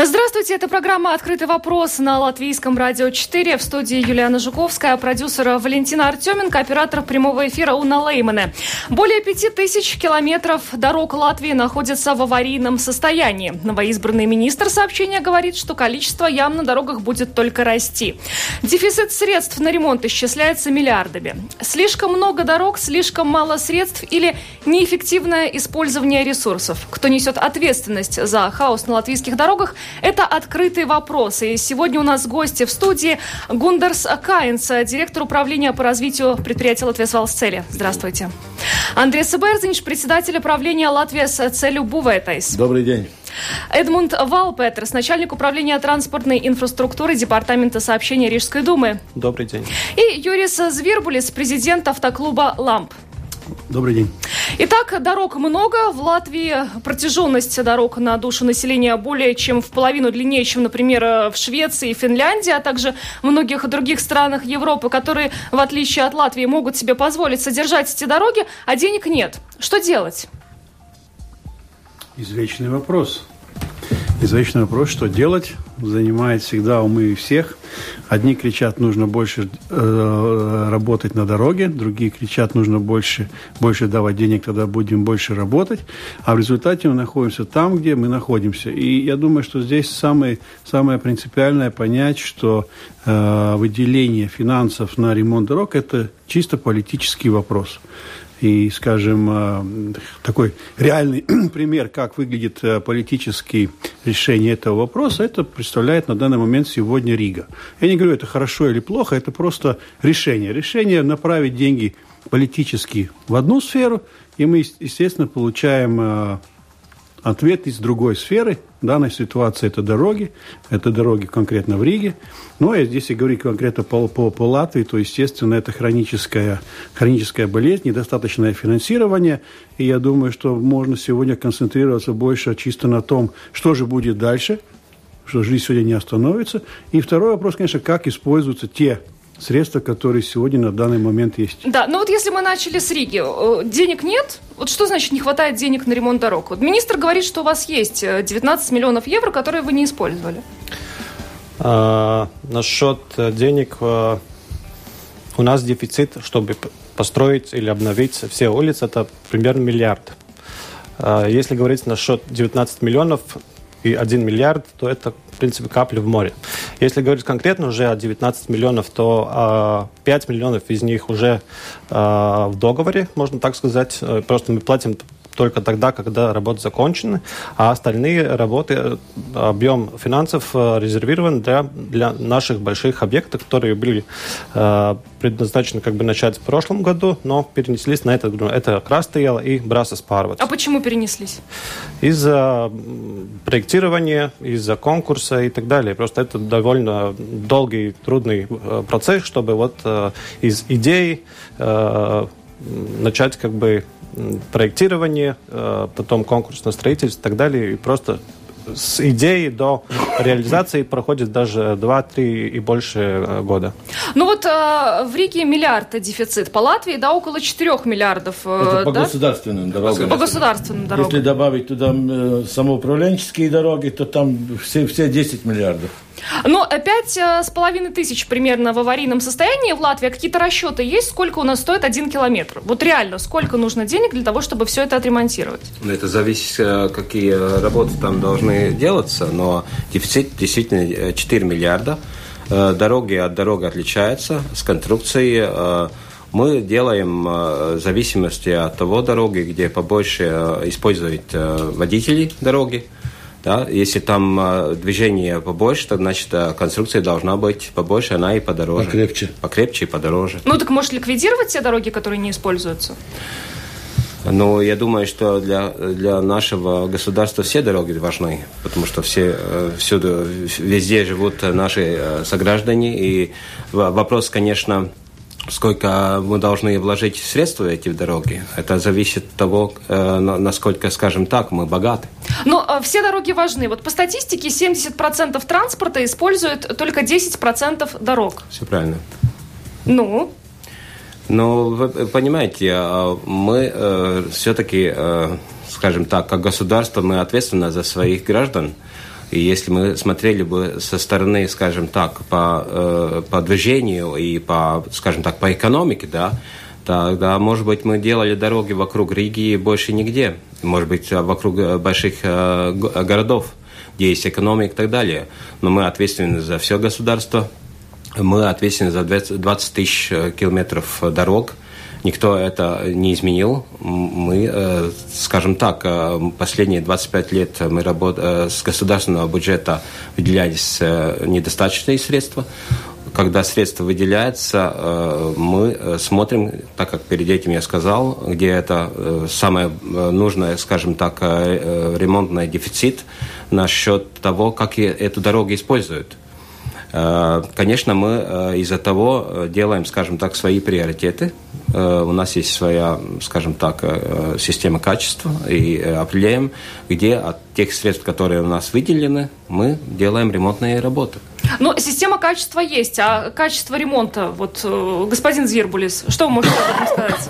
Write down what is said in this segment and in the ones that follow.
Здравствуйте, это программа «Открытый вопрос» на Латвийском радио 4. В студии Юлиана Жуковская, продюсер Валентина Артеменко, оператор прямого эфира Уна Леймане. Более пяти тысяч километров дорог Латвии находятся в аварийном состоянии. Новоизбранный министр сообщения говорит, что количество ям на дорогах будет только расти. Дефицит средств на ремонт исчисляется миллиардами. Слишком много дорог, слишком мало средств или неэффективное использование ресурсов. Кто несет ответственность за хаос на латвийских дорогах – это открытый вопрос. И сегодня у нас гости в студии Гундарс Каиньш, директор управления по развитию предприятия Latvijas Valsts ceļi. Здравствуйте. Андрей Берзиньш, председатель управления Latvijas ceļu būvētājs. Добрый день. Эдмунд Валпетерс, начальник управления транспортной инфраструктуры Департамента сообщения Рижской думы. Добрый день. И Юрис Звербулис, президент автоклуба «LAMB». Добрый день. Итак, дорог много. В Латвии протяженность дорог на душу населения более чем в половину длиннее, чем, например, в Швеции и Финляндии, а также многих других странах Европы, которые, в отличие от Латвии, могут себе позволить содержать эти дороги, а денег нет. Что делать? Извечный вопрос. Извечный вопрос, что делать, занимает всегда умы всех. Одни кричат, нужно больше э, работать на дороге, другие кричат, нужно больше, больше давать денег, тогда будем больше работать. А в результате мы находимся там, где мы находимся. И я думаю, что здесь самое, самое принципиальное понять, что э, выделение финансов на ремонт дорог – это чисто политический вопрос. И, скажем, э, такой реальный пример, как выглядит э, политическое решение этого вопроса, это представляет на данный момент сегодня Рига. Я не говорю, это хорошо или плохо, это просто решение. Решение направить деньги политически в одну сферу, и мы, естественно, получаем э, ответ из другой сферы. В данной ситуации это дороги, это дороги конкретно в Риге. Ну, а здесь я говорю конкретно по, по, по Латвии, то, естественно, это хроническая, хроническая болезнь, недостаточное финансирование. И я думаю, что можно сегодня концентрироваться больше чисто на том, что же будет дальше, что жизнь сегодня не остановится. И второй вопрос, конечно, как используются те средства, которые сегодня на данный момент есть. Да, но вот если мы начали с Риги, э, денег нет? Вот что значит не хватает денег на ремонт дорог? Вот министр говорит, что у вас есть 19 э, миллионов евро, которые вы не использовали. А, насчет э, денег, у нас дефицит, чтобы построить или обновить все улицы, это примерно миллиард. А, если говорить насчет 19 миллионов, и 1 миллиард, то это, в принципе, капля в море. Если говорить конкретно уже о 19 миллионов, то 5 а, миллионов из них уже а, в договоре, можно так сказать. Э, просто мы платим только тогда, когда работы закончены, а остальные работы, объем финансов э, резервирован для, для наших больших объектов, которые были э, предназначены как бы начать в прошлом году, но перенеслись на этот год. Это Крастеяла и Брасас Парват. А почему перенеслись? Из-за проектирования, из-за конкурса и так далее. Просто это довольно долгий, трудный э, процесс, чтобы вот э, из идей э, начать как бы проектирование, э, потом конкурс на строительство и так далее. И просто с идеи до реализации проходит даже 2-3 и больше э, года. Ну вот э, в Риге миллиард дефицит. По Латвии, да, около 4 миллиардов. Это по да? государственным дорогам. По государственным дорогам. Если добавить туда самоуправленческие дороги, то там все, все 10 миллиардов. Но пять э, с половиной тысяч примерно в аварийном состоянии в Латвии. Какие-то расчеты есть, сколько у нас стоит один километр? Вот реально, сколько нужно денег для того, чтобы все это отремонтировать? Ну, это зависит, э, какие работы там должны делаться, но дефицит действительно 4 э, миллиарда. Дороги от дороги отличаются с конструкцией мы делаем в зависимости от того дороги, где побольше используют водители дороги, да? Если там э, движение побольше, то значит э, конструкция должна быть побольше, она и подороже. Покрепче. Покрепче и подороже. Ну так может ликвидировать те дороги, которые не используются? Ну, я думаю, что для, для нашего государства все дороги важны, потому что все, э, всюду, везде живут наши сограждане. И вопрос, конечно, сколько мы должны вложить средства в эти дороги, это зависит от того, э, насколько, скажем так, мы богаты. Но э, все дороги важны. Вот по статистике 70% транспорта используют только 10% дорог. Все правильно. Ну? Ну, вы понимаете, а, мы э, все-таки, скажем так, как государство, мы ответственны за своих граждан. И если мы смотрели бы со стороны, скажем так, по, э, по движению и по, скажем так, по экономике, да, тогда, может быть, мы делали дороги вокруг Риги больше нигде. Может быть, вокруг больших э, городов, где есть экономика и так далее. Но мы ответственны за все государство. Мы ответственны за 20 тысяч километров дорог – Никто это не изменил. Мы, э, скажем так, э, последние 25 лет мы работ... Э, с государственного бюджета выделялись недостаточные средства. Когда средства выделяются, мы смотрим, так как перед этим я сказал, где это самое нужное, скажем так, ремонтный дефицит насчет того, как эту дорогу используют. Э, конечно, мы э, из-за того э, делаем, скажем так, свои приоритеты. У нас есть своя, скажем так, система качества и определяем, где от тех средств, которые у нас выделены, мы делаем ремонтные работы. Ну, система качества есть, а качество ремонта, вот, господин Зирбулис, что вы можете об этом сказать?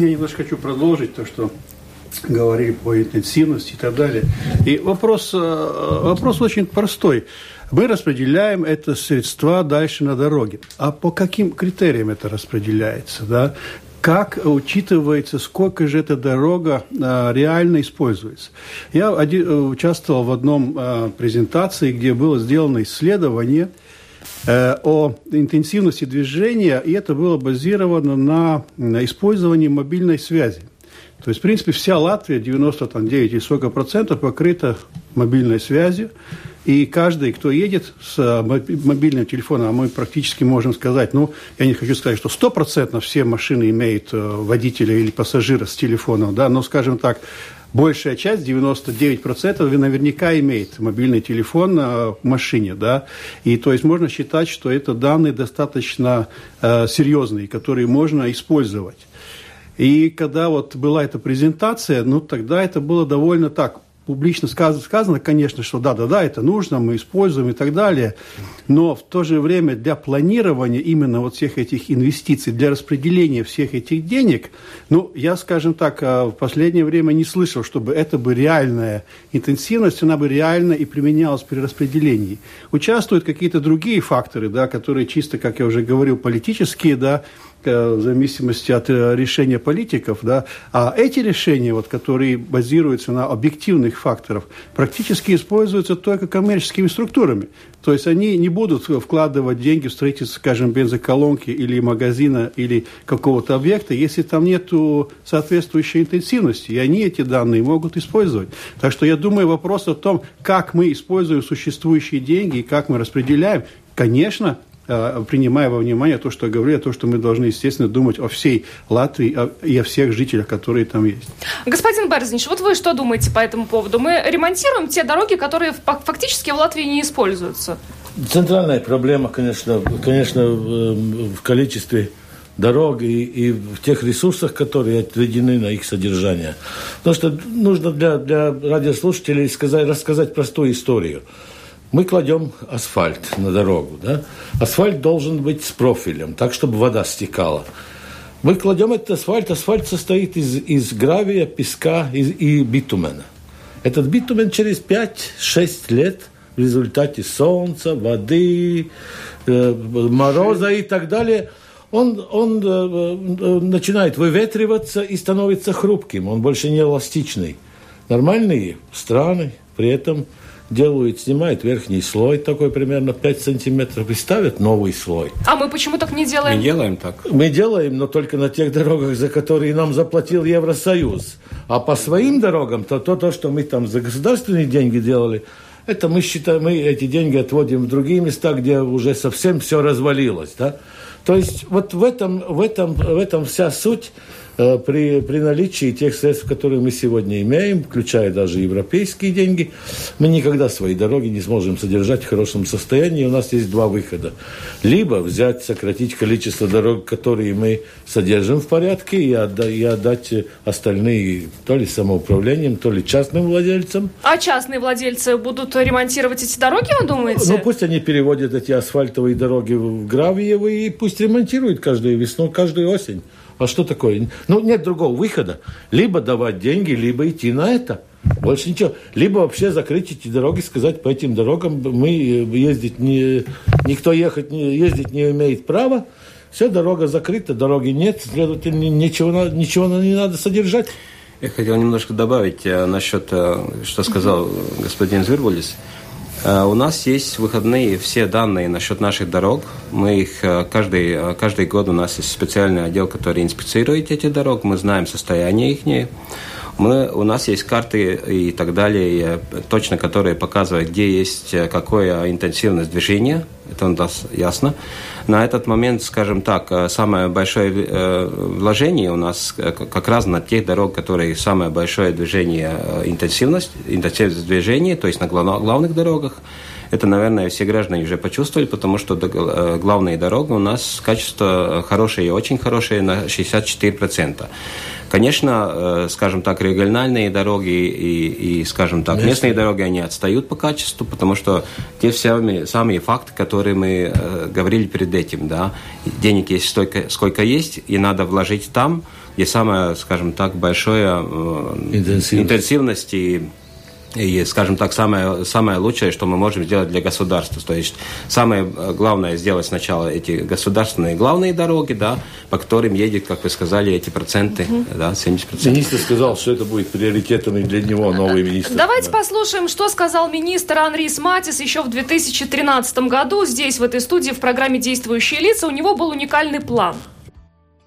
Я немножко хочу продолжить то, что говорили по интенсивности и так далее. И вопрос, вопрос очень простой мы распределяем это средства дальше на дороге. А по каким критериям это распределяется? Да? как учитывается, сколько же эта дорога а, реально используется. Я один, э, участвовал в одном а, презентации, где было сделано исследование э, о интенсивности движения, и это было базировано на, на использовании мобильной связи. То есть, в принципе, вся Латвия, 99 и сколько процентов, покрыта мобильной связью. И каждый, кто едет с э, мобильным телефоном, а мы практически можем сказать, ну, я не хочу сказать, что стопроцентно все машины имеют э, водителя или пассажира с телефоном, да, но, скажем так, большая часть, 99%, наверняка имеет мобильный телефон э, в машине, да, и то есть можно считать, что это данные достаточно э, серьезные, которые можно использовать. И когда вот была эта презентация, ну, тогда это было довольно так публично сказано, сказано, конечно, что да-да-да, это нужно, мы используем и так далее, но в то же время для планирования именно вот всех этих инвестиций, для распределения всех этих денег, ну, я, скажем так, а, в последнее время не слышал, чтобы это бы реальная интенсивность, она бы реально и применялась при распределении. Участвуют какие-то другие факторы, да, которые чисто, как я уже говорил, политические, да, в зависимости от э, решения политиков, да, а эти решения, вот, которые базируются на объективных факторах, практически используются только коммерческими структурами. То есть они не будут вкладывать деньги в строительство, скажем, бензоколонки или магазина или какого-то объекта, если там нет соответствующей интенсивности, и они эти данные могут использовать. Так что я думаю, вопрос о том, как мы используем существующие деньги и как мы распределяем, конечно, Э, принимая во внимание то, что я говорю, то, что мы должны, естественно, думать о всей Латвии и о всех жителях, которые там есть. Господин Берзнич, вот вы что думаете по этому поводу? Мы ремонтируем те дороги, которые фактически в Латвии не используются? Центральная проблема, конечно, конечно в количестве дорог и, и в тех ресурсах, которые отведены на их содержание. Потому что нужно для, для радиослушателей сказать, рассказать простую историю мы кладем асфальт на дорогу. Да? Асфальт должен быть с профилем, так, чтобы вода стекала. Мы кладем этот асфальт. Асфальт состоит из, из гравия, песка и, и битумена. Этот битумен через 5-6 лет в результате солнца, воды, э, мороза и так далее, он, он э, э, начинает выветриваться и становится хрупким. Он больше не эластичный. Нормальные страны при этом делают, снимают верхний слой, такой примерно 5 сантиметров, и ставят новый слой. А мы почему так не делаем? Мы делаем так. Мы делаем, но только на тех дорогах, за которые нам заплатил Евросоюз. А по своим дорогам, то, то, то что мы там за государственные деньги делали, это мы считаем, мы эти деньги отводим в другие места, где уже совсем все развалилось. Да? То есть вот в этом, в этом, в этом вся суть при, при наличии тех средств, которые мы сегодня имеем, включая даже европейские деньги, мы никогда свои дороги не сможем содержать в хорошем состоянии. У нас есть два выхода. Либо взять, сократить количество дорог, которые мы содержим в порядке, и, отда, и отдать остальные то ли самоуправлением, то ли частным владельцам. А частные владельцы будут ремонтировать эти дороги, вы думаете? Ну, пусть они переводят эти асфальтовые дороги в гравиевые, и пусть ремонтируют каждую весну, каждую осень. А что такое? Ну, нет другого выхода. Либо давать деньги, либо идти на это. Больше ничего. Либо вообще закрыть эти дороги, сказать, по этим дорогам мы ездить не... Никто ехать, не, ездить не имеет права. Все, дорога закрыта, дороги нет, следовательно, ничего, ничего не надо содержать. Я хотел немножко добавить э, насчет, э, что сказал господин Звербулис. Э, у нас есть выходные все данные насчет наших дорог. Мы их каждый, каждый год у нас есть специальный отдел, который инспицирует эти дороги. Мы знаем состояние их. Мы, у нас есть карты и так далее, точно которые показывают, где есть какая интенсивность движения. Это у нас ясно. На этот момент, скажем так, э, самое большое э, вложение у нас э, как раз на тех дорог, которые самое большое движение, интенсивность, интенсивность движения, то есть на главных дорогах. Это, наверное, все граждане уже почувствовали, потому что главные дороги у нас качество хорошее и очень хорошее на 64%. Конечно, э, скажем так, региональные дороги и, и скажем так, местные. местные дороги, они отстают по качеству, потому что те самые, самые факты, которые мы э, говорили перед этим, да, денег есть столько, сколько есть, и надо вложить там, где самая, скажем так, большая э, интенсивность, интенсивность и и, скажем так, самое, самое лучшее, что мы можем сделать для государства. То есть самое главное сделать сначала эти государственные главные дороги, да, по которым едет, как вы сказали, эти проценты, угу. да, 70%. Министр сказал, что это будет приоритетом и для него, новый министр. Давайте да. послушаем, что сказал министр Анрис Матис еще в 2013 году здесь, в этой студии, в программе «Действующие лица». У него был уникальный план –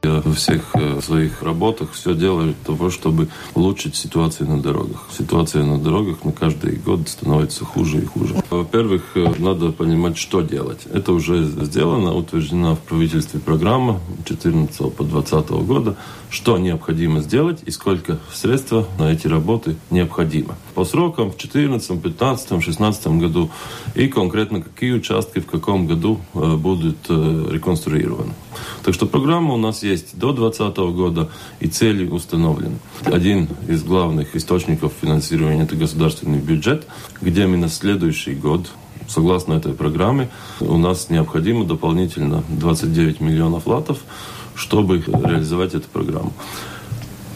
я во всех э, своих работах все делаю для того, чтобы улучшить ситуацию на дорогах. Ситуация на дорогах на каждый год становится хуже и хуже. Во-первых, э, надо понимать, что делать. Это уже сделано, утверждена в правительстве программа 14 по 20 года, что необходимо сделать и сколько средств на эти работы необходимо. По срокам в 2014, 15, 2016 году и конкретно какие участки в каком году э, будут реконструированы. Так что программа у нас есть до 2020 года, и цели установлены. Один из главных источников финансирования – это государственный бюджет, где мы на следующий год согласно этой программе, у нас необходимо дополнительно 29 миллионов латов, чтобы реализовать эту программу.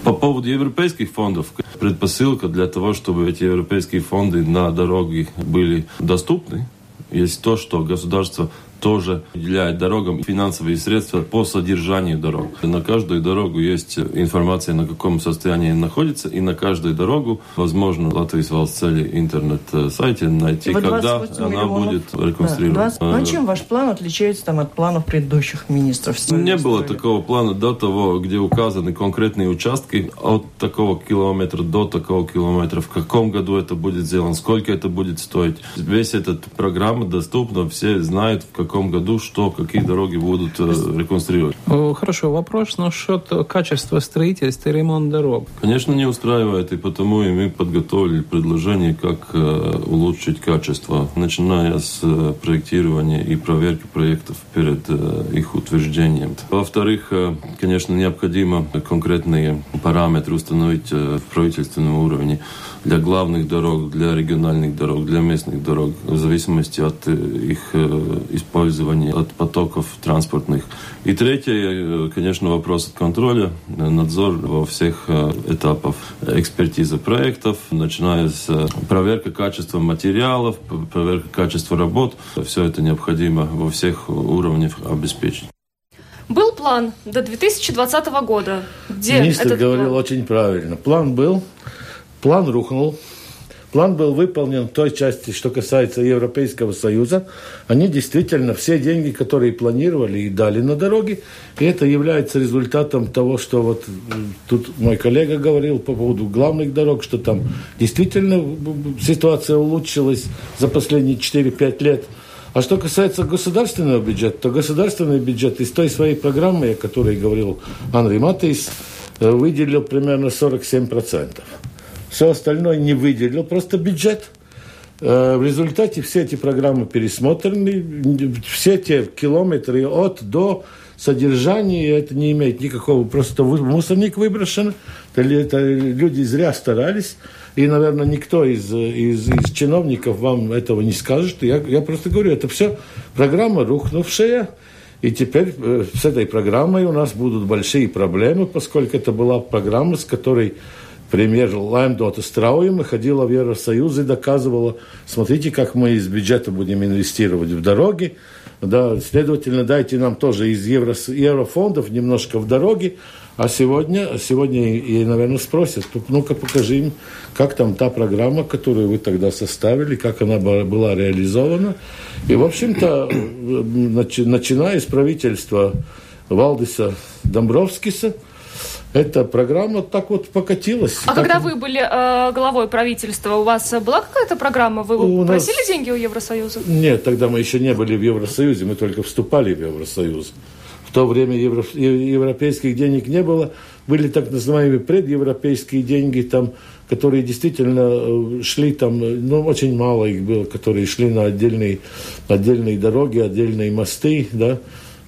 По поводу европейских фондов, предпосылка для того, чтобы эти европейские фонды на дороги были доступны, есть то, что государство тоже уделяет дорогам финансовые средства по содержанию дорог. На каждую дорогу есть информация, на каком состоянии находится, и на каждую дорогу возможно Латвийс цели интернет-сайте найти, когда она будет реконструирована. Да, 20... Ну, а чем ваш план отличается там, от планов предыдущих министров? Не было такого плана до того, где указаны конкретные участки от такого километра до такого километра, в каком году это будет сделано, сколько это будет стоить. Весь этот программа доступна, все знают, в каком каком году что, какие дороги будут э, реконструировать. Хорошо, вопрос насчет качества строительства и ремонта дорог. Конечно, не устраивает, и потому и мы подготовили предложение, как э, улучшить качество, начиная с э, проектирования и проверки проектов перед их утверждением. Во-вторых, конечно, необходимо конкретные параметры установить в правительственном уровне для главных дорог, для региональных дорог, для местных дорог, в зависимости от их использования использования, от потоков транспортных. И третье, э, конечно, вопрос от контроля, надзор во всех э, этапах экспертизы проектов, начиная с э, проверки качества материалов, проверки качества работ. Все это необходимо во всех уровнях обеспечить. Был план до 2020 года. Где Министр говорил план? очень правильно. План был, план рухнул. План был выполнен в той части, что касается Европейского Союза. Они действительно все деньги, которые планировали и дали на дороги. И это является результатом того, что вот тут мой коллега говорил по поводу главных дорог, что там действительно ситуация улучшилась за последние 4-5 лет. А что касается государственного бюджета, то государственный бюджет из той своей программы, о которой говорил Андрей Матейс, э, выделил примерно 47%. Все остальное не выделил, просто бюджет. Э, в результате все эти программы пересмотрены, все те километры от до содержания, это не имеет никакого, просто мусорник выброшен, это люди зря старались, и, наверное, никто из, из, из чиновников вам этого не скажет. Я, я просто говорю, это все программа рухнувшая, И теперь э, с этой программой у нас будут большие проблемы, поскольку это была программа, с которой премьер Лаймдота Страуема ходила в Евросоюз и доказывала, смотрите, как мы из бюджета будем инвестировать в дороги, да, следовательно, дайте нам тоже из евро, еврофондов немножко в дороги, а сегодня, сегодня и, наверное, спросят, ну-ка покажи им, как там та программа, которую вы тогда составили, как она была реализована. И, в общем-то, начиная с правительства Валдиса Домбровскиса, эта программа так вот покатилась. А так... когда вы были э, главой правительства, у вас была какая-то программа? Вы у просили нас... деньги у Евросоюза? Нет, тогда мы еще не были в Евросоюзе, мы только вступали в Евросоюз то время евро, европейских денег не было. Были так называемые предевропейские деньги, там, которые действительно э, шли там, э, ну, очень мало их было, которые шли на отдельные, отдельные дороги, отдельные мосты, да.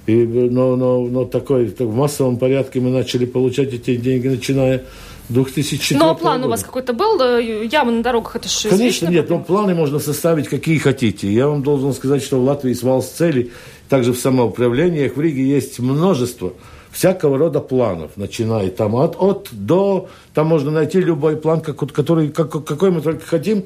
И, но, но, но такой, так, в массовом порядке мы начали получать эти деньги, начиная 2004 Но план года. у вас какой-то был? Ямы на дорогах, это же Конечно, нет, но планы можно составить какие хотите. Я вам должен сказать, что в Латвии с цели также в самоуправлениях в Риге есть множество всякого рода планов, начиная там от, от до, там можно найти любой план, как, который, как, какой мы только хотим.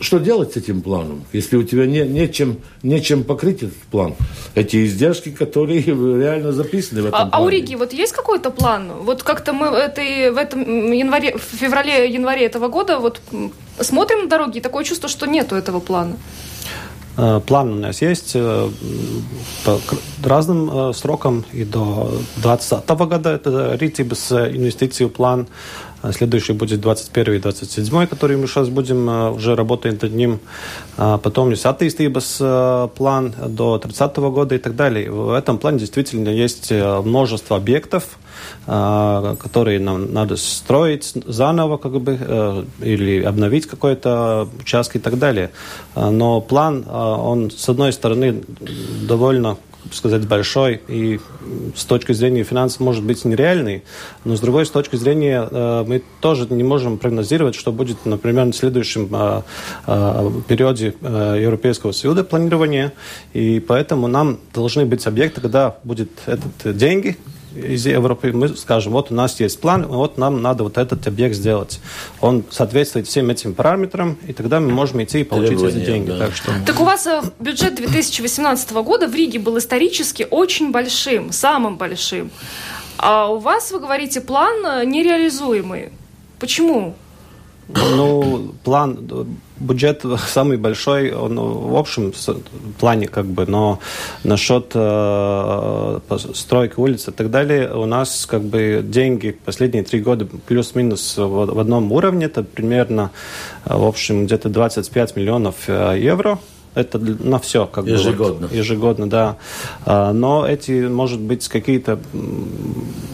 Что делать с этим планом, если у тебя не, нечем, нечем покрыть этот план? Эти издержки, которые реально записаны в этом а, плане. А у Риги вот есть какой-то план? Вот как-то мы этой, в этом январе, в феврале-январе этого года вот смотрим на дороги, и такое чувство, что нету этого плана. Э, план у нас есть э, по разным э, срокам и до 2020 года. Это Ритибс инвестицию план. Следующий будет 21 и 27, который мы сейчас будем уже работать над ним. Потом есть attīstības план до 30 года и так далее. В этом плане действительно есть множество объектов, которые нам надо строить заново, как бы, э, или обновить какой-то участок и так далее. А, но план, а, он, с одной стороны, довольно сказать, большой и с точки зрения финансов может быть нереальный, но с другой с точки зрения э, мы тоже не можем прогнозировать, что будет, например, в следующем э, э, периоде Европейского Союза планирования, и поэтому нам должны быть объекты, когда будет этот деньги, из Европы, мы скажем, вот у нас есть план, вот нам надо вот этот объект сделать. Он соответствует всем этим параметрам, и тогда мы можем идти и получить Требования, эти деньги. Да. Так, что... так у вас э, бюджет 2018 года в Риге был исторически очень большим, самым большим. А у вас, вы говорите, план э, нереализуемый. Почему? Ну, план, бюджет самый большой, он в общем плане как бы, но насчет э, стройки улиц и так далее, у нас как бы деньги последние три года плюс-минус в, в одном уровне, это примерно, в общем, где-то 25 миллионов э, евро это на все. Как ежегодно. Бы, вот, ежегодно, да. А, но эти, может быть, какие-то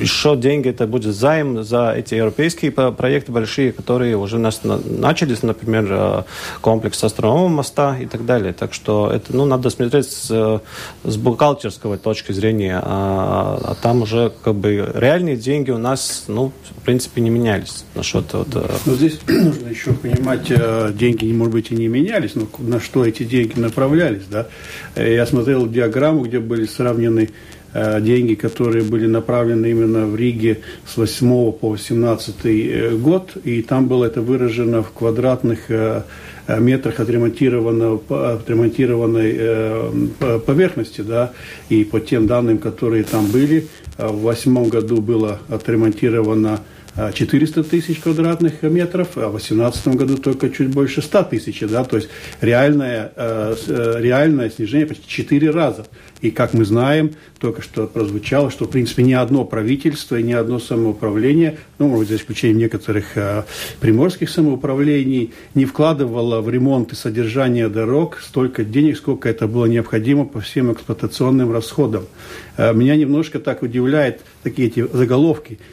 еще деньги, это будет займ за эти европейские проекты большие, которые уже у нас начались, например, а, комплекс Острового моста и так далее. Так что это, ну, надо смотреть с, с бухгалтерской точки зрения, а, а там уже как бы реальные деньги у нас, ну, в принципе, не менялись насчет вот. Э, но здесь нужно еще понимать, э, деньги, может быть, и не менялись, но на что эти деньги деньги направлялись. Да? Э, я смотрел диаграмму, где были сравнены э, деньги, которые были направлены именно в Риге с 8 по 18 э, год, и там было это выражено в квадратных метрах отремонтированной, поверхности, да, и по тем данным, которые там были, в восьмом году было отремонтировано 400 тысяч квадратных метров, а в 2018 году только чуть больше 100 тысяч. Да? То есть реальное, э, э, реальное снижение почти 4 раза. И как мы знаем, только что прозвучало, что в принципе ни одно правительство и ни одно самоуправление, ну, может быть, за исключением некоторых э, приморских самоуправлений, не вкладывало в ремонт и содержание дорог столько денег, сколько это было необходимо по всем эксплуатационным расходам. Меня немножко так удивляет такие эти заголовки –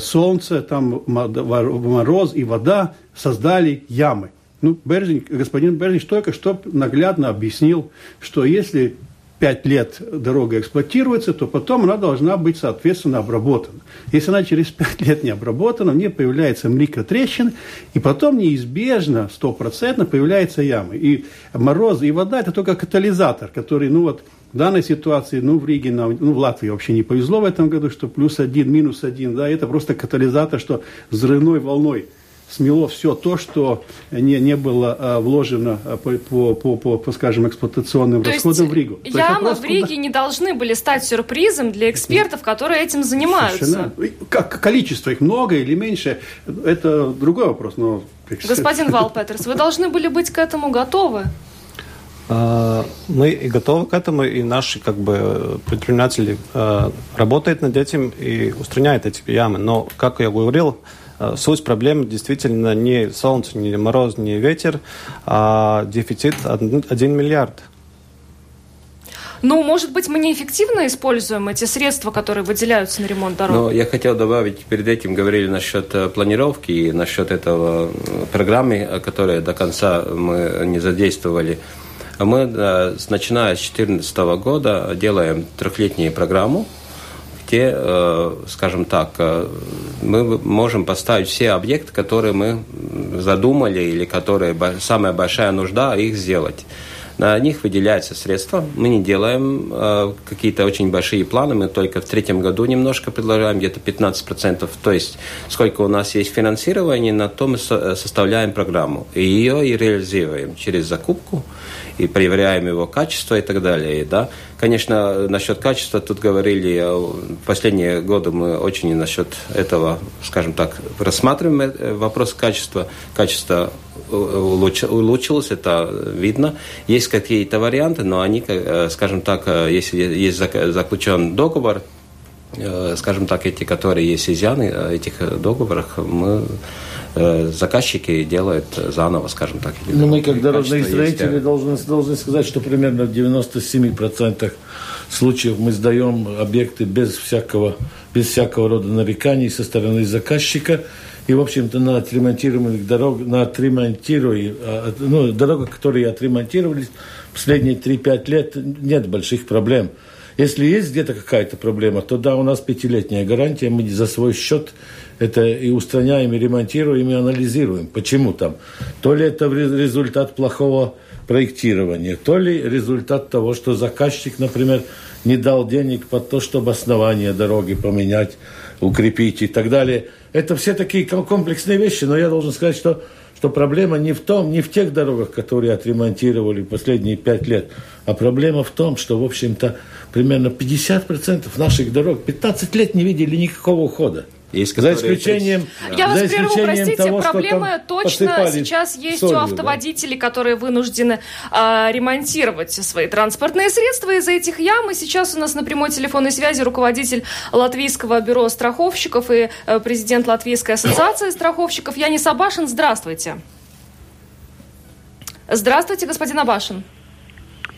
солнце, там мороз и вода создали ямы. Ну, Берзин, господин Берзин только что наглядно объяснил, что если пять лет дорога эксплуатируется, то потом она должна быть, соответственно, обработана. Если она через пять лет не обработана, в ней появляются микротрещины, и потом неизбежно, стопроцентно появляются ямы. И мороз и вода – это только катализатор, который, ну вот, В данной ситуации, ну, в Риге, ну, в Латвии вообще не повезло в этом году, что плюс один, минус один, да, это просто катализатор, что взрывной волной смело все то, что не, не было а, вложено а, по, по, по, по, по, скажем, эксплуатационным То расходам в Ригу. Ямы в Риге не должны были стать сюрпризом для экспертов, которые этим занимаются. Совершенно. Как количество их много или меньше, это другой вопрос. Но... Господин Вал Петерс, вы должны были быть к этому готовы. А, мы и готовы к этому, и наши как бы, предприниматели работают над этим и устраняют эти ямы. Но, как я говорил, Э, суть проблемы действительно не солнце, не мороз, не ветер, а дефицит 1 миллиард. Ну, может быть, мы неэффективно используем эти средства, которые выделяются на ремонт дорог? Но я хотел добавить, перед этим говорили насчет э, планировки и насчет этого э, программы, которая до конца мы не задействовали. Мы, начиная с 2014 года, делаем трехлетнюю программу, где, э, скажем так, э, мы можем поставить все объекты, которые мы задумали или которые самая большая нужда их сделать. На них выделяются средства. Мы не делаем э, какие-то очень большие планы, мы только в третьем году немножко предлагаем, где-то 15%. То есть сколько у нас есть финансирования, на то мы составляем программу. И ее и реализуем через закупку и проверяем его качество и так далее. Да? Конечно, насчет качества тут говорили, э, в последние годы мы очень насчет этого, скажем так, рассматриваем э, вопрос качества. Качество улучшилось, это видно. Есть какие-то варианты, но они, э, скажем так, если есть заключен договор, скажем так, эти, которые есть изъяны этих договорах, мы Э, заказчики делают заново, скажем так. Ну, мы, как дорожные строители, должны, должны сказать, что примерно в 97% случаев мы сдаем объекты без всякого, без всякого рода нареканий со стороны заказчика. И, в общем-то, на отремонтированных дорогах, на отремонтируемых, а, ну, дорогах, которые отремонтировались последние 3-5 лет, нет больших проблем. Если есть где-то какая-то проблема, то да, у нас пятилетняя гарантия, мы за свой счет это и устраняем, и ремонтируем, и анализируем. Почему там? То ли это результат плохого проектирования, то ли результат того, что заказчик, например, не дал денег под то, чтобы основание дороги поменять, укрепить и так далее. Это все такие комплексные вещи, но я должен сказать, что, что проблема не в том, не в тех дорогах, которые отремонтировали последние пять лет, а проблема в том, что, в общем-то, примерно 50% наших дорог 15 лет не видели никакого ухода. Есть, за исключением, да. Я вас прерву, простите, того, проблема точно сейчас есть солью, у автоводителей, да. которые вынуждены э, ремонтировать свои транспортные средства из-за этих ям. И сейчас у нас на прямой телефонной связи руководитель Латвийского бюро страховщиков и э, президент Латвийской ассоциации страховщиков Янис Абашин. Здравствуйте. Здравствуйте, господин Абашин.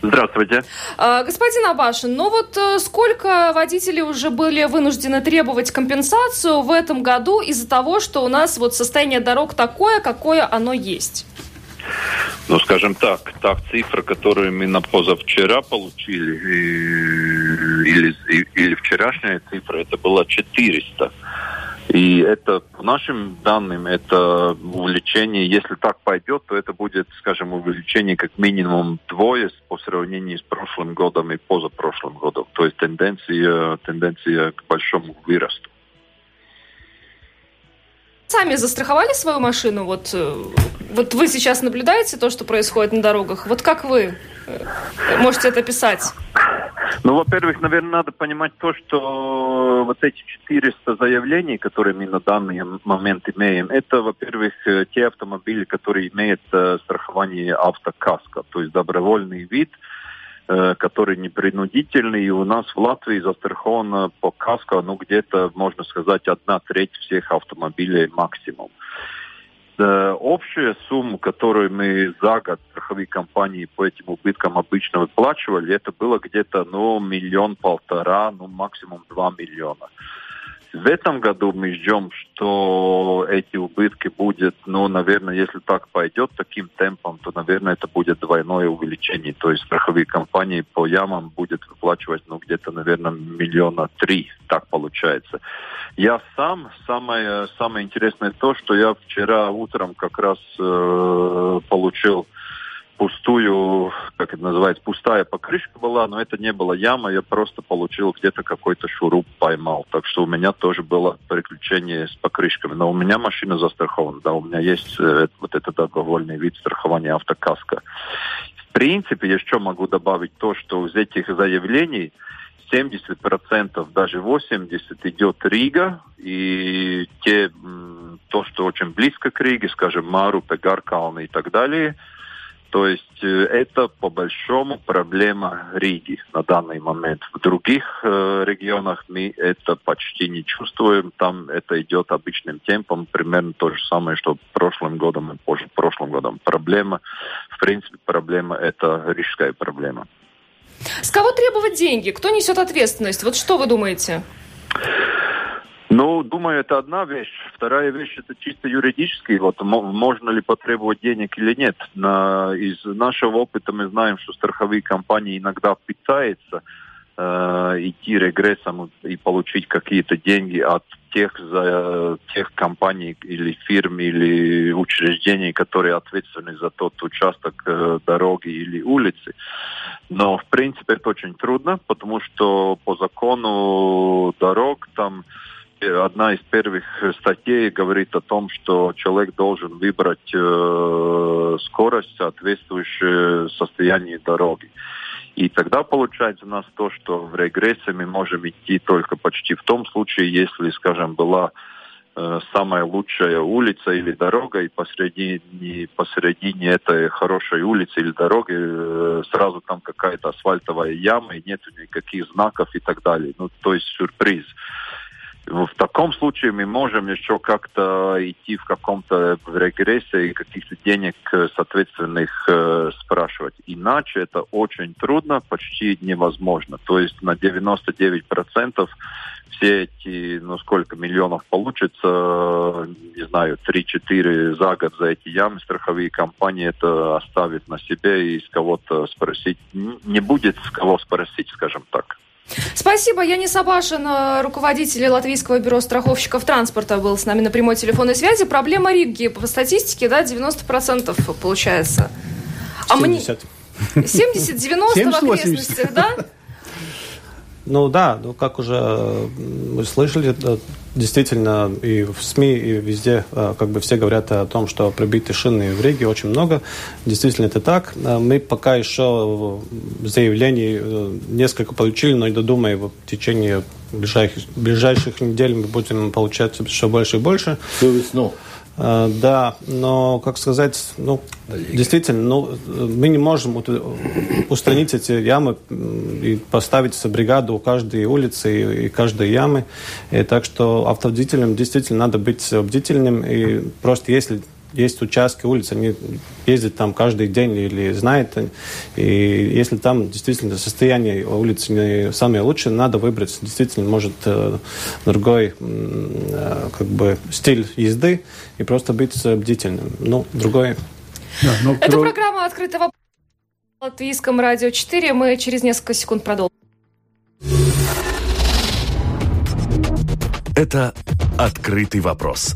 Здравствуйте. А, господин Абашин, ну вот э, сколько водителей уже были вынуждены требовать компенсацию в этом году из-за того, что у нас вот состояние дорог такое, какое оно есть? Ну, скажем так, та цифра, которую мы на позавчера получили, или, или вчерашняя цифра, это было 400. И это, по нашим данным, это увеличение, если так пойдет, то это будет, скажем, увеличение как минимум двое по сравнению с прошлым годом и позапрошлым годом. То есть тенденция, тенденция к большому выросту. Сами застраховали свою машину? Вот, э, вот вы сейчас наблюдаете то, что происходит на дорогах. Вот как вы э, можете это писать? Ну, во-первых, наверное, надо понимать то, что вот эти 400 заявлений, которые мы на данный момент имеем, это, во-первых, э, те автомобили, которые имеют э, страхование автокаска, то есть добровольный вид, э, который не принудительный. И у нас в Латвии застраховано по каско, ну, где-то, можно сказать, одна треть всех автомобилей максимум. Э, общая сумма, которую мы за год страховые компании по этим убыткам обычно выплачивали, это было где-то ну, миллион-полтора, ну максимум два миллиона. В этом году мы ждем, что эти убытки будут, ну, наверное, если так пойдет таким темпом, то, наверное, это будет двойное увеличение. То есть страховые компании по ямам будут выплачивать, ну, где-то, наверное, миллиона три, так получается. Я сам, самое, самое интересное то, что я вчера утром как раз э, получил пустую, как это называется, пустая покрышка была, но это не была яма, я просто получил где-то какой-то шуруп поймал. Так что у меня тоже было приключение с покрышками. Но у меня машина застрахована, да, у меня есть э, вот этот добровольный вид страхования автокаска. В принципе, еще могу добавить то, что из этих заявлений 70%, даже 80% идет Рига, и те, то, что очень близко к Риге, скажем, Мару, Пегаркалны и так далее, то есть э, это по большому проблема Риги на данный момент. В других э, регионах мы это почти не чувствуем. Там это идет обычным темпом. Примерно то же самое, что прошлым годом и позже прошлым годом. Проблема, в принципе, проблема это рижская проблема. С кого требовать деньги? Кто несет ответственность? Вот что вы думаете? Ну, думаю, это одна вещь. Вторая вещь это чисто юридически. Вот можно ли потребовать денег или нет. На, из нашего опыта мы знаем, что страховые компании иногда пытаются э, идти регрессом и получить какие-то деньги от тех, за, тех компаний или фирм или учреждений, которые ответственны за тот участок э, дороги или улицы. Но, в принципе, это очень трудно, потому что по закону дорог там одна из первых статей говорит о том, что человек должен выбрать э, скорость, соответствующую состоянию дороги. И тогда получается у нас то, что в регрессе мы можем идти только почти в том случае, если, скажем, была э, самая лучшая улица или дорога, и посередине, посередине этой хорошей улицы или дороги э, сразу там какая-то асфальтовая яма, и нет никаких знаков и так далее. Ну, то есть сюрприз. В таком случае мы можем еще как-то идти в каком-то регрессе и каких-то денег э, соответственных э, спрашивать. Иначе это очень трудно, почти невозможно. То есть на 99% все эти, ну сколько миллионов получится, не знаю, 3-4 за год за эти ямы, страховые компании это оставят на себе и с кого-то спросить. Не будет с кого спросить, скажем так. Спасибо. Янис Абашин, э, руководитель Латвийского бюро страховщиков транспорта, был с нами на прямой телефонной связи. Проблема Риги по статистике, да, 90% получается. А 70. мне... 70-90 в окрестностях, да? Ну да, ну как уже мы слышали, действительно и в СМИ, и везде э, как бы все говорят о том, что пробиты шины в Риге очень много. Действительно это так. Э, мы пока еще заявлений э, несколько получили, но я думаю, в течение ближайших, ближайших недель мы будем получать все больше и больше. Всю весну. Э, да, но, как сказать, ну, действительно, ну, мы не можем устранить эти ямы и поставить бригаду у каждой улицы и каждой ямы. И так что автоводителям действительно надо быть бдительным. И просто если есть участки улиц, они ездят там каждый день или знают. И если там действительно состояние улицы не самое лучшее, надо выбрать действительно, может, э, другой э, как бы стиль езды и просто быть бдительным. Ну, другой... Да, но... Это программа на Латвийском радио 4. Мы через несколько секунд продолжим. Это «Открытый вопрос»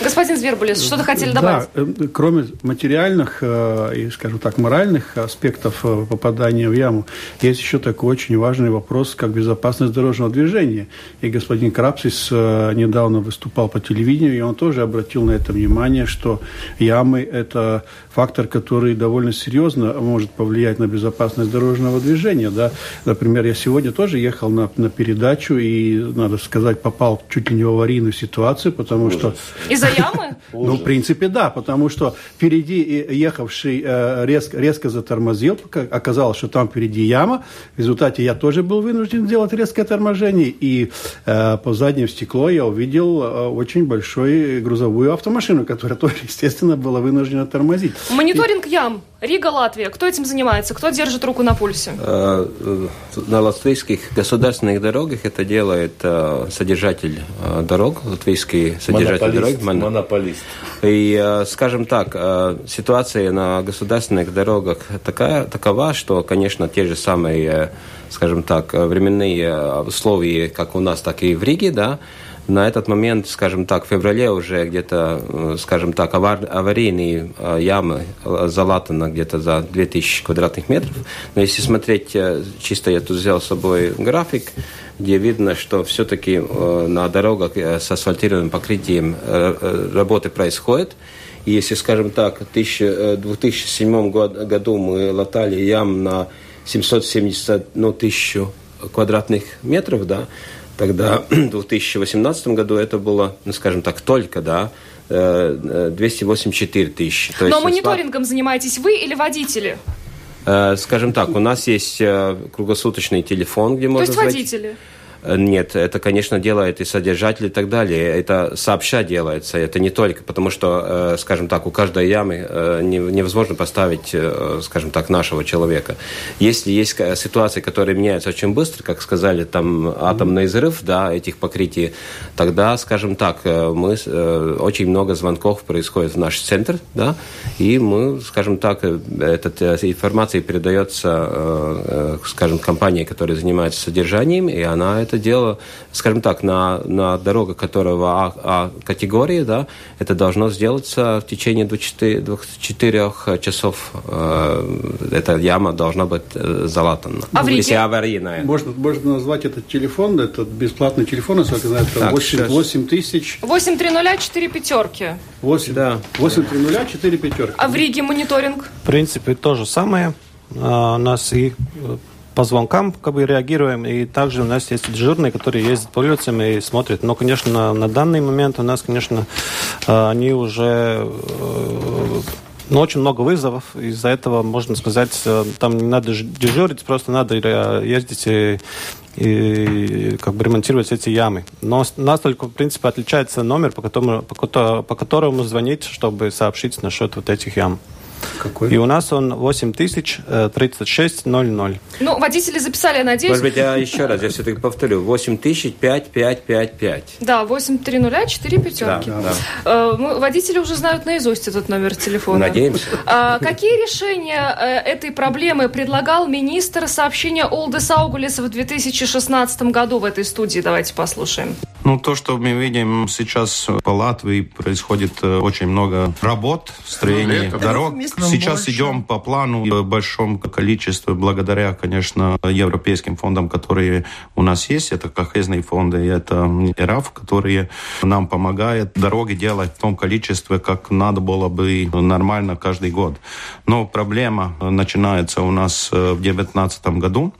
Господин Звербулис, что-то хотели добавить? Да, э, кроме материальных э, и, скажем так, моральных аспектов э, попадания в яму, есть еще такой очень важный вопрос, как безопасность дорожного движения. И господин Крапсис недавно выступал по телевидению, и он тоже обратил на это внимание, что ямы – это фактор, который довольно серьезно может повлиять на безопасность дорожного движения. Да? Например, я сегодня тоже ехал на, на передачу и, надо сказать, попал чуть ли не в аварийную ситуацию, потому Ужас. что... Из-за ямы? Ну, в принципе, да, потому что впереди ехавший э, резко, резко затормозил, оказалось, что там впереди яма. В результате я тоже был вынужден сделать резкое торможение, и э, по заднему стеклу я увидел э, очень большую грузовую автомашину, которая тоже, естественно, была вынуждена тормозить. Мониторинг и... ям. Рига, Латвия. Кто этим занимается? Кто держит руку на пульсе? На латвийских государственных дорогах это делает содержатель дорог, латвийский содержатель дорог, монополист. И, э, скажем так, э, ситуация на государственных дорогах такая, такова, что, конечно, те же самые, скажем так, временные условия, как у нас, так и в Риге, да, На этот момент, скажем так, в феврале уже где-то, э, скажем так, авар, аварийные э, ямы залатано где-то за 2000 квадратных метров. Но если смотреть, чисто я тут взял с собой график, где видно, что все-таки на дорогах с асфальтированным покрытием работы происходят. И если, скажем так, в 2007 году мы латали ям на 770 ну, тысячу квадратных метров, да, тогда в 2018 году это было, ну, скажем так, только, да, 284 тысячи. То Но мониторингом занимаетесь вы или водители? Э, скажем так, у нас есть э, круглосуточный телефон, где можно... То есть водители? Э, нет, это, конечно, делает и содержатель и так далее. Это сообща делается, это не только, потому что, э, скажем так, у каждой ямы э, невозможно поставить, скажем так, нашего человека. Если есть ситуации, которые меняются очень быстро, как сказали, там атомный взрыв, да, этих покрытий, тогда, скажем так, мы очень много звонков происходит в наш центр, да, и мы, скажем так, эта информация передается, скажем, компании, которая занимается содержанием, и она это дело, скажем так, на, на дорогах, которого а, а категории, да, это должно сделаться в течение 24, 24 часов. Э, эта яма должна быть э, залатана. А в Если аварийная. Можно, можно назвать этот телефон, этот бесплатный телефон, насколько я знаю, это 8, 8 тысяч... 830 4 пятерки. 8, да. 830 4 пятерки. А в Риге мониторинг? В принципе, то же самое. А, у нас и по звонкам как бы реагируем, и также у нас есть дежурные, которые ездят по улицам и смотрят. Но, конечно, на, на данный момент у нас, конечно, э, они уже э, ну, очень много вызовов. Из-за этого, можно сказать, э, там не надо дежурить, просто надо ездить и, и как бы ремонтировать эти ямы. Но нас только, в принципе, отличается номер, по которому, по, по которому звонить, чтобы сообщить насчет вот этих ям. Какой? И у нас он 803600. Ну, водители записали, я надеюсь. Может быть, я еще раз, я все-таки повторю. 80005555. Да, 830 4 пятерки. Да, да. Э, водители уже знают наизусть этот номер телефона. Надеемся. А, какие решения э, этой проблемы предлагал министр сообщения Олдес Аугулис в 2016 году в этой студии? Давайте послушаем. Ну, то, что мы видим сейчас по Латвии, происходит э, очень много работ, строения ну, дорог. Сейчас больше. идем по плану большом количестве, благодаря, конечно, европейским фондам, которые у нас есть. Это кохезные фонды, это ИРАФ, которые нам помогают дороги делать в том количестве, как надо было бы нормально каждый год. Но проблема начинается у нас э, в 2019 году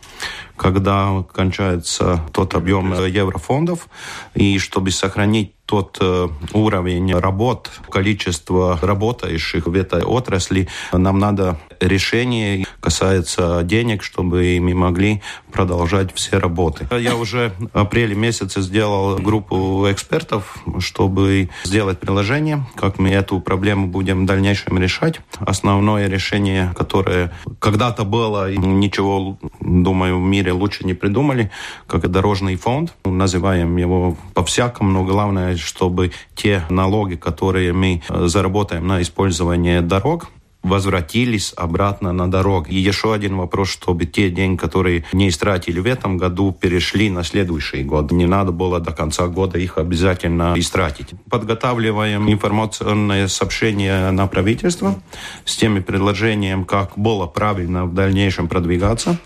когда кончается тот объем еврофондов, и чтобы сохранить тот э, уровень работ, количество работающих в этой отрасли, нам надо решение касается денег, чтобы мы могли продолжать все работы. Я уже в апреле месяце сделал группу экспертов, чтобы сделать приложение, как мы эту проблему будем в дальнейшем решать. Основное решение, которое когда-то было, ничего, думаю, в мире лучше не придумали, как дорожный фонд. Называем его по-всякому, но главное, чтобы те налоги, которые мы э, заработаем на использование дорог, возвратились обратно на дорогу. И еще один вопрос, чтобы те деньги, которые не истратили в этом году, перешли на следующий год. Не надо было до конца года их обязательно истратить. Подготавливаем информационное сообщение на правительство с теми предложениями, как было правильно в дальнейшем продвигаться.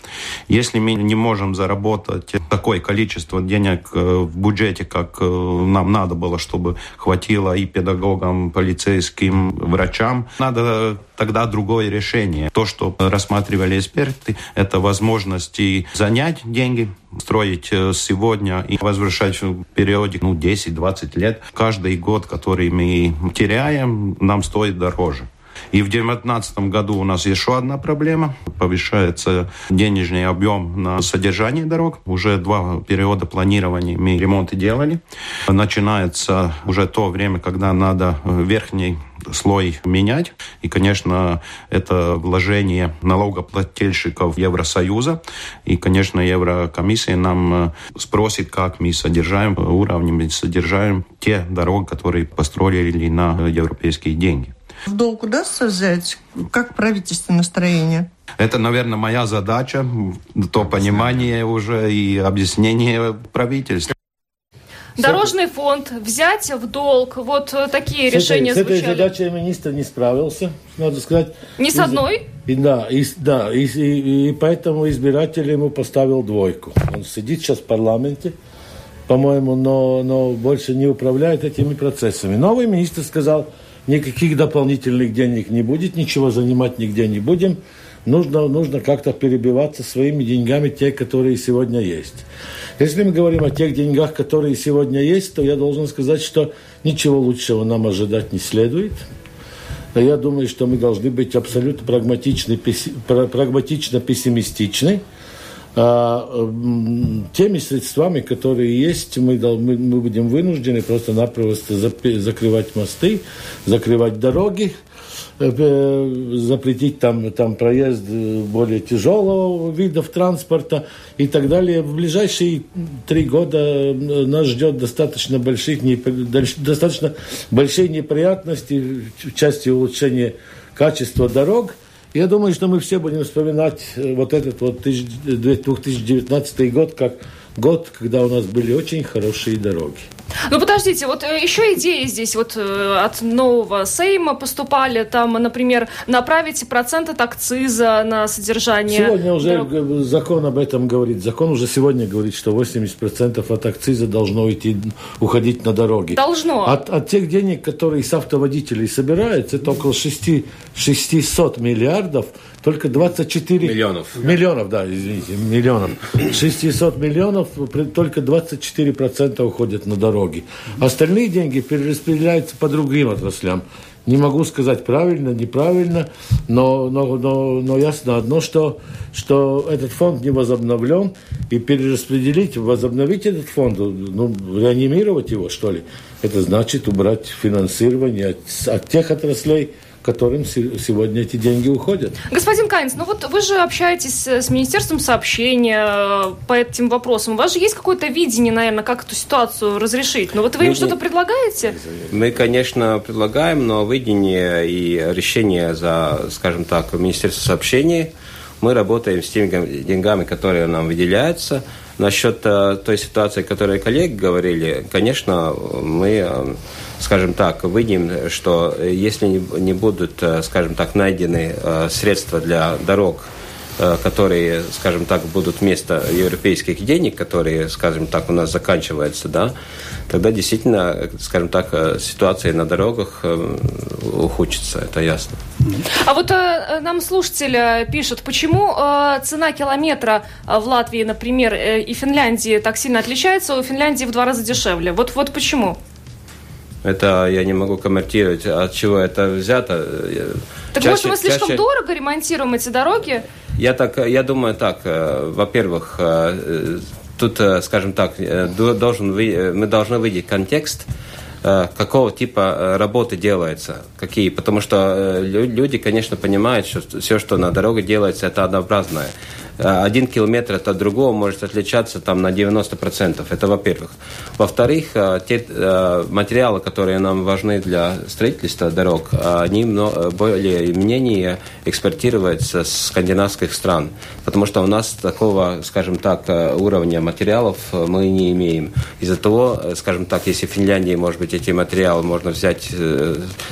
Если мы не можем заработать такое количество денег э, в бюджете, как э, нам надо было, чтобы хватило и педагогам, полицейским, врачам, надо тогда другое решение. То, что рассматривали эксперты, это возможности занять деньги, строить э, сегодня и возвращать в периоде ну, 10-20 лет. Каждый год, который мы теряем, нам стоит дороже. И в 2019 году у нас еще одна проблема. Повышается денежный объем на содержание дорог. Уже два периода планирования мы ремонты делали. Начинается уже то время, когда надо верхний слой менять. И, конечно, это вложение налогоплательщиков Евросоюза. И, конечно, Еврокомиссия нам э, спросит, как мы содержаем уровнем, содержаем те дороги, которые построили на европейские деньги. В долг удастся взять? Как правительство настроение? Это, наверное, моя задача, то понимание уже и объяснение правительства. Дорожный фонд взять в долг. Вот такие с решения этой, звучали. С этой задачей министр не справился, надо сказать. Не с одной? И, да, и, да и, и, и поэтому избиратель ему поставил двойку. Он сидит сейчас в парламенте, по-моему, но, но больше не управляет этими процессами. Новый министр сказал, никаких дополнительных денег не будет, ничего занимать нигде не будем. Нужно, нужно как-то перебиваться своими деньгами, те, которые сегодня есть. Если мы говорим о тех деньгах, которые сегодня есть, то я должен сказать, что ничего лучшего нам ожидать не следует. Но я думаю, что мы должны быть абсолютно прагматичны, прагматично пессимистичны. А, теми средствами, которые есть, мы, мы, мы будем вынуждены просто-напросто закрывать мосты, закрывать дороги, запретить там, там проезд более тяжелого видов транспорта и так далее. В ближайшие три года э, нас ждет достаточно больших, достаточно большие неприятности в части улучшения качества дорог. Я думаю, что мы все будем вспоминать э, вот этот вот 2019 год как год, когда у нас были очень хорошие дороги. Ну, подождите, вот э, еще идеи здесь вот э, от нового Сейма поступали, там, например, направить процент от акциза на содержание... Сегодня уже дорог... закон об этом говорит. Закон уже сегодня говорит, что 80% от акциза должно уйти, уходить на дороги. Должно. От, от тех денег, которые с автоводителей собираются, это около 6, 600 миллиардов, только 24... Миллионов. Миллионов, да, извините, миллионов. 600 миллионов, только 24% уходят на дороги. Остальные деньги перераспределяются по другим отраслям. Не могу сказать правильно, неправильно, но, но, но, но ясно одно, что, что этот фонд не возобновлен, и перераспределить, возобновить этот фонд, ну, реанимировать его, что ли, это значит убрать финансирование от, от тех отраслей, которым сегодня эти деньги уходят. Господин Кайнс, ну вот вы же общаетесь с Министерством сообщения э, по этим вопросам. У вас же есть какое-то видение, наверное, как эту ситуацию разрешить? Но ну вот вы им что-то предлагаете? Мы, конечно, предлагаем, но видение и решение за, скажем так, Министерство сообщений. Мы работаем с теми деньгами, которые нам выделяются. Насчет э, той ситуации, о которой коллеги говорили, конечно, мы э, скажем так, выйдем, что если не будут, э, скажем так, найдены э, средства для дорог, э, которые, скажем так, будут вместо европейских денег, которые, скажем так, у нас заканчиваются, да, тогда действительно, скажем так, ситуация на дорогах ухудшится, это ясно. А вот э, нам слушатель пишет, почему э, цена километра в Латвии, например, и Финляндии так сильно отличается, у Финляндии в два раза дешевле? Вот, вот почему? Это я не могу комментировать, от чего это взято. Так чаще, может, мы слишком чаще... дорого ремонтируем эти дороги? Я, так, я думаю так. Э, во-первых, э, тут, э, скажем так, должен, мы должны видеть контекст, какого типа работы делается, какие. Потому что люди, конечно, понимают, что все, что на дороге делается, это однообразное. Э, один километр от другого может отличаться там на 90%. Это во-первых. Во-вторых, э, те э, материалы, которые нам важны для строительства дорог, они более и менее экспортируются с скандинавских стран. Потому что у нас такого, скажем так, уровня материалов мы не имеем. Из-за того, скажем так, если в Финляндии, может быть, эти материалы можно взять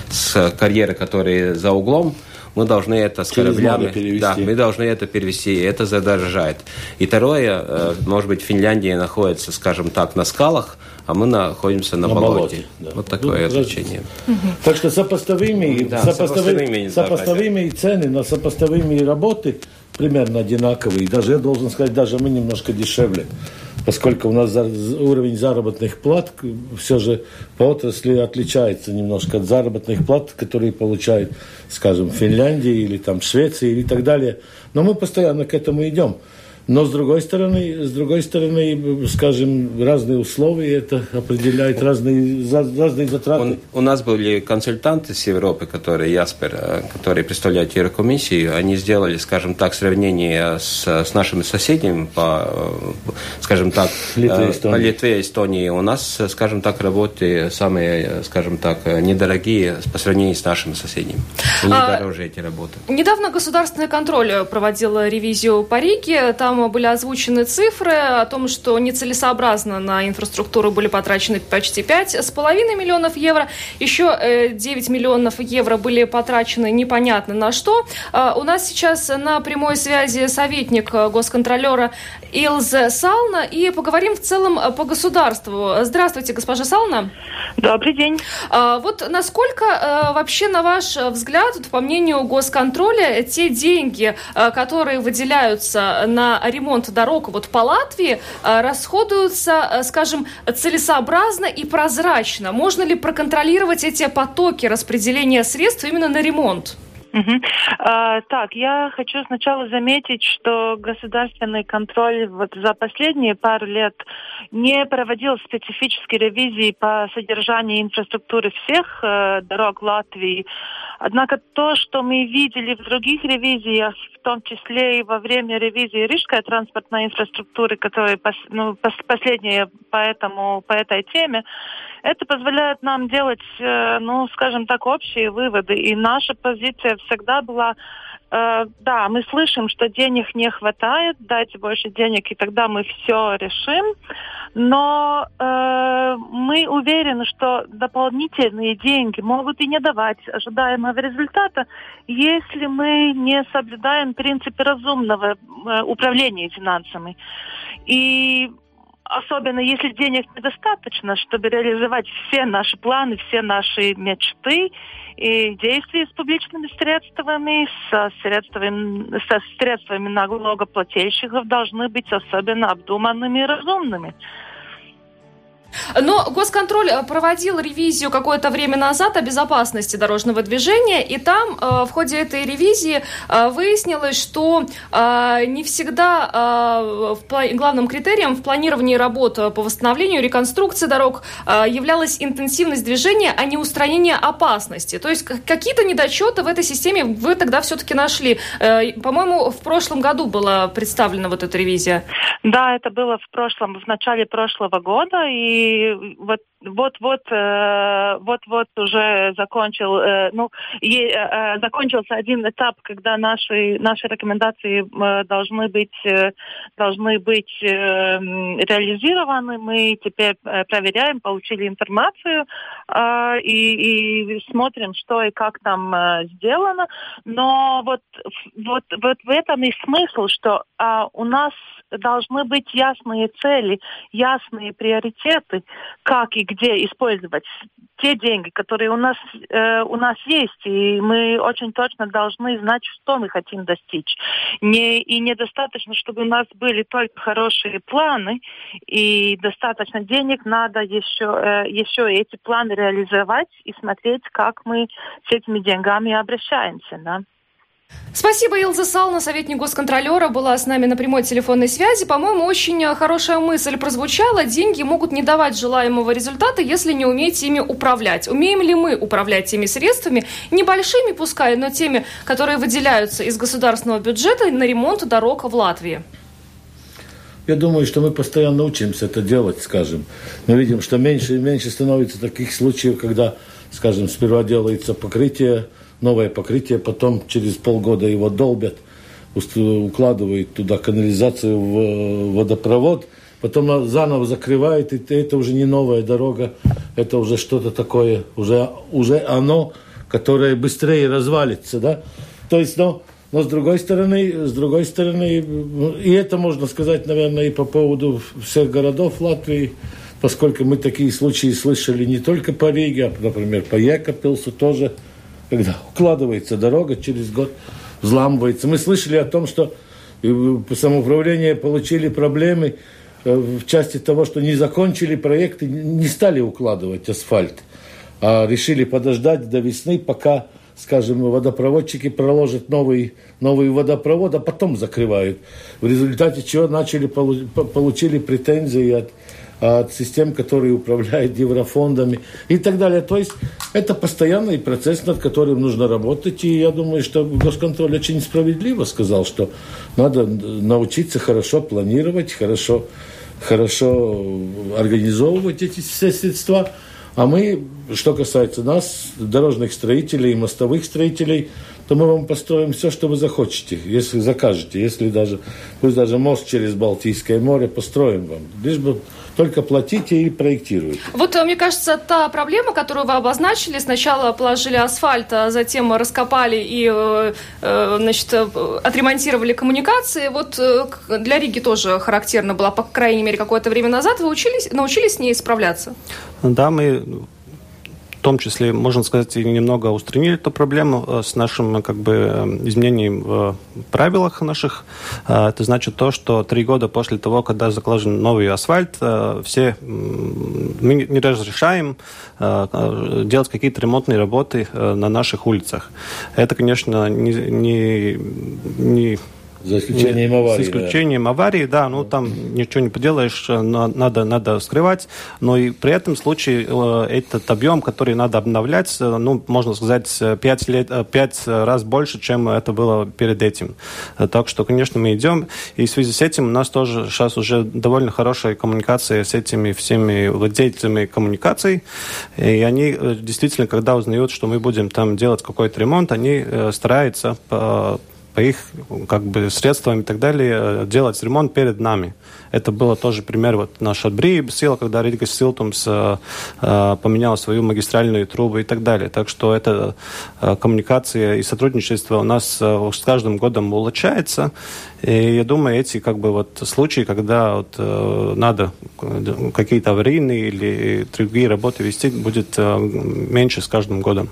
с карьеры, которые за углом, мы должны это с кораблями... Да, мы должны это перевести, и это задорожает. И второе, э, может быть, Финляндия находится, скажем так, на скалах, а мы находимся на, на болоте. болоте да. Вот такое ну, отличие. Угу. Так что сопоставимые, да, сопоставимые, сопоставимые цены на сопоставимые работы примерно одинаковые. Даже я должен сказать, даже мы немножко дешевле поскольку у нас уровень заработных плат все же по отрасли отличается немножко от заработных плат, которые получают, скажем, в Финляндии или там в Швеции и так далее. Но мы постоянно к этому идем. Но с другой стороны, с другой стороны, скажем, разные условия это определяет разные, разные затраты. У, у нас были консультанты с Европы, которые Яспер, э, которые представляют Еврокомиссию, они сделали, скажем так, сравнение с, с нашими соседями по, э, скажем так, Литве, э, Эстонии. по Литве и Эстонии. У нас, скажем так, работы самые, скажем так, недорогие по сравнению с нашими соседями. Не а, дороже эти работы. Недавно государственный контроль проводил ревизию по Риге. Там там были озвучены цифры о том, что нецелесообразно на инфраструктуру были потрачены почти 5,5 миллионов евро. Еще 9 миллионов евро были потрачены непонятно на что. У нас сейчас на прямой связи советник госконтролера Илзе Сална. И поговорим в целом по государству. Здравствуйте, госпожа Сална. Добрый день. Вот насколько вообще, на ваш взгляд, по мнению госконтроля, те деньги, которые выделяются на ремонт дорог вот по Латвии, расходуются, скажем, целесообразно и прозрачно? Можно ли проконтролировать эти потоки распределения средств именно на ремонт? Угу. А, так, я хочу сначала заметить, что государственный контроль вот за последние пару лет не проводил специфической ревизии по содержанию инфраструктуры всех э, дорог Латвии. Однако то, что мы видели в других ревизиях, в том числе и во время ревизии Рижской транспортной инфраструктуры, которая пос, ну, пос, последняя по, этому, по этой теме, это позволяет нам делать, э, ну, скажем так, общие выводы. И наша позиция всегда была Э, да, мы слышим, что денег не хватает, дайте больше денег, и тогда мы все решим. Но э, мы уверены, что дополнительные деньги могут и не давать ожидаемого результата, если мы не соблюдаем принципы разумного э, управления финансами. И особенно если денег недостаточно, чтобы реализовать все наши планы, все наши мечты и действия с публичными средствами, со средствами, со средствами налогоплательщиков должны быть особенно обдуманными и разумными. Но госконтроль э, проводил ревизию какое-то время назад о безопасности дорожного движения, и там э, в ходе этой ревизии э, выяснилось, что не всегда главным критерием в планировании работ по восстановлению и реконструкции дорог являлась интенсивность движения, а не устранение опасности. То есть какие-то недочеты в этой системе вы тогда все-таки нашли. По-моему, в прошлом году была представлена вот эта ревизия. Да, это было в прошлом, в начале прошлого года, и вот вот-вот, э, вот-вот уже закончил, э, ну, э, закончился один этап, когда наши наши рекомендации должны быть должны быть реализованы. Мы теперь проверяем, получили информацию и, и смотрим, что и как там сделано. Но вот вот вот в этом и смысл, что а, у нас должны быть ясные цели, ясные приоритеты, как и где использовать те деньги, которые у нас, э, у нас есть, и мы очень точно должны знать, что мы хотим достичь. Не, и недостаточно, чтобы у нас были только хорошие планы, и достаточно денег, надо еще, э, еще эти планы реализовать и смотреть, как мы с этими деньгами обращаемся. Да? Спасибо, Илза Сална, советник госконтролера, была с нами на прямой телефонной связи. По-моему, очень хорошая мысль прозвучала. Деньги могут не давать желаемого результата, если не умеете ими управлять. Умеем ли мы управлять теми средствами, небольшими пускай, но теми, которые выделяются из государственного бюджета на ремонт дорог в Латвии? Я думаю, что мы постоянно учимся это делать, скажем. Мы видим, что меньше и меньше становится таких случаев, когда, скажем, сперва делается покрытие, новое покрытие, потом через полгода его долбят, укладывают туда канализацию в э, водопровод, потом заново закрывают, и это уже не новая дорога, это уже что-то такое, уже, уже оно, которое быстрее развалится, да. То есть, но, но с другой стороны, с другой стороны, и это можно сказать, наверное, и по поводу всех городов Латвии, поскольку мы такие случаи слышали не только по Риге, а, например, по Екапилсу тоже – когда укладывается дорога, через год взламывается. Мы слышали о том, что самоуправление получили проблемы э, в части того, что не закончили проекты, не стали укладывать асфальт, а решили подождать до весны, пока, скажем, водопроводчики проложат новый, новый водопровод, а потом закрывают. В результате чего начали, получили претензии от от систем, которые управляют еврофондами и так далее. То есть это постоянный процесс, над которым нужно работать. И я думаю, что госконтроль очень справедливо сказал, что надо научиться хорошо планировать, хорошо, хорошо организовывать эти все средства. А мы, что касается нас, дорожных строителей, мостовых строителей, то мы вам построим все, что вы захочете, если закажете, если даже, пусть даже мост через Балтийское море построим вам. Лишь бы только платите и проектируйте. Вот, э, мне кажется, та проблема, которую вы обозначили, сначала положили асфальт, а затем раскопали и э, э, значит, отремонтировали коммуникации, вот для Риги тоже характерно была, по крайней мере, какое-то время назад. Вы учились, научились с ней справляться? Да, мы в том числе, можно сказать, и немного устранили эту проблему э, с нашим как бы, э, изменением в правилах наших. Э, это значит то, что три года после того, когда заложен новый асфальт, все мы не разрешаем делать какие-то ремонтные работы на наших улицах. Это, конечно, не, не, не за исключением аварии. За исключением да. аварии, да, ну там ничего не поделаешь, надо, надо скрывать, но и при этом случае э, этот объем, который надо обновлять, э, ну, можно сказать, 5, лет, 5 раз больше, чем это было перед этим. Так что, конечно, мы идем, и в связи с этим у нас тоже сейчас уже довольно хорошая коммуникация с этими всеми владельцами коммуникаций, и они э, действительно, когда узнают, что мы будем там делать какой-то ремонт, они стараются по их как бы, средствам и так далее э, делать ремонт перед нами. Это было тоже пример вот наш Брии сила, когда Рига Силтумс э, э, поменял свою магистральную трубу и так далее. Так что эта э, коммуникация и сотрудничество у нас э, с каждым годом улучшается. И я думаю, эти как бы вот случаи, когда вот, э, надо какие-то аварийные или другие работы вести, будет э, меньше с каждым годом.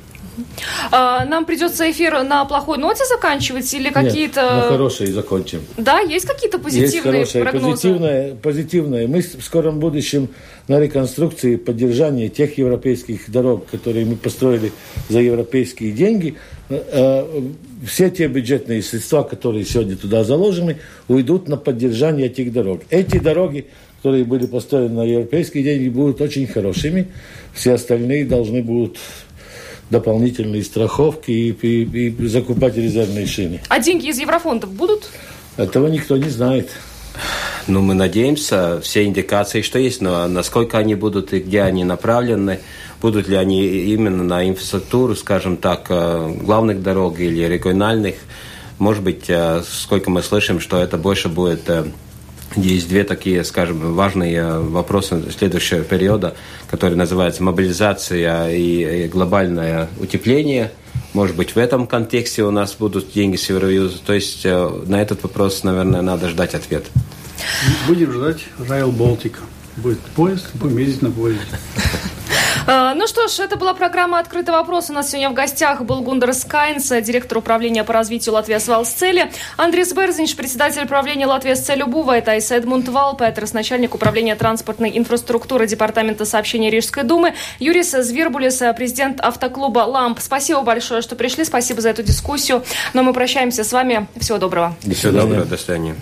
А, нам придется эфир на плохой ноте заканчивать или какие-то... На хорошей закончим. Да, есть какие-то позитивные есть хорошее, прогнозы? Позитивное, позитивное. Мы в скором будущем на реконструкции поддержания тех европейских дорог, которые мы построили за европейские деньги, э, все те бюджетные средства, которые сегодня туда заложены, уйдут на поддержание этих дорог. Эти дороги, которые были построены на европейские деньги, будут очень хорошими. Все остальные должны будут дополнительные страховки и, и, и закупать резервные шины. А деньги из еврофондов будут? Этого никто не знает. Ну, мы надеемся, все индикации, что есть, но насколько они будут и где они направлены, будут ли они именно на инфраструктуру, скажем так, э, главных дорог или региональных, может быть, э, сколько мы слышим, что это больше будет э, есть две такие, скажем, важные вопросы следующего периода, которые называются мобилизация и глобальное утепление. Может быть, в этом контексте у нас будут деньги Евроюза. То есть э, на этот вопрос, наверное, надо ждать ответ. Будем ждать Rail Baltic. Будет поезд, будем ездить на поезде. А, ну что ж, это была программа «Открытый вопрос». У нас сегодня в гостях был Гундер Скайнс, директор управления по развитию Латвии Свалсцели, Андрей Берзинч, председатель управления Латвии Сцелю Бува, это Эдмунд Валпетерс, начальник управления транспортной инфраструктуры Департамента сообщений Рижской думы, Юрис Звербулис, президент автоклуба «Ламп». Спасибо большое, что пришли, спасибо за эту дискуссию. Но мы прощаемся с вами. Всего доброго. Всего доброго, до свидания.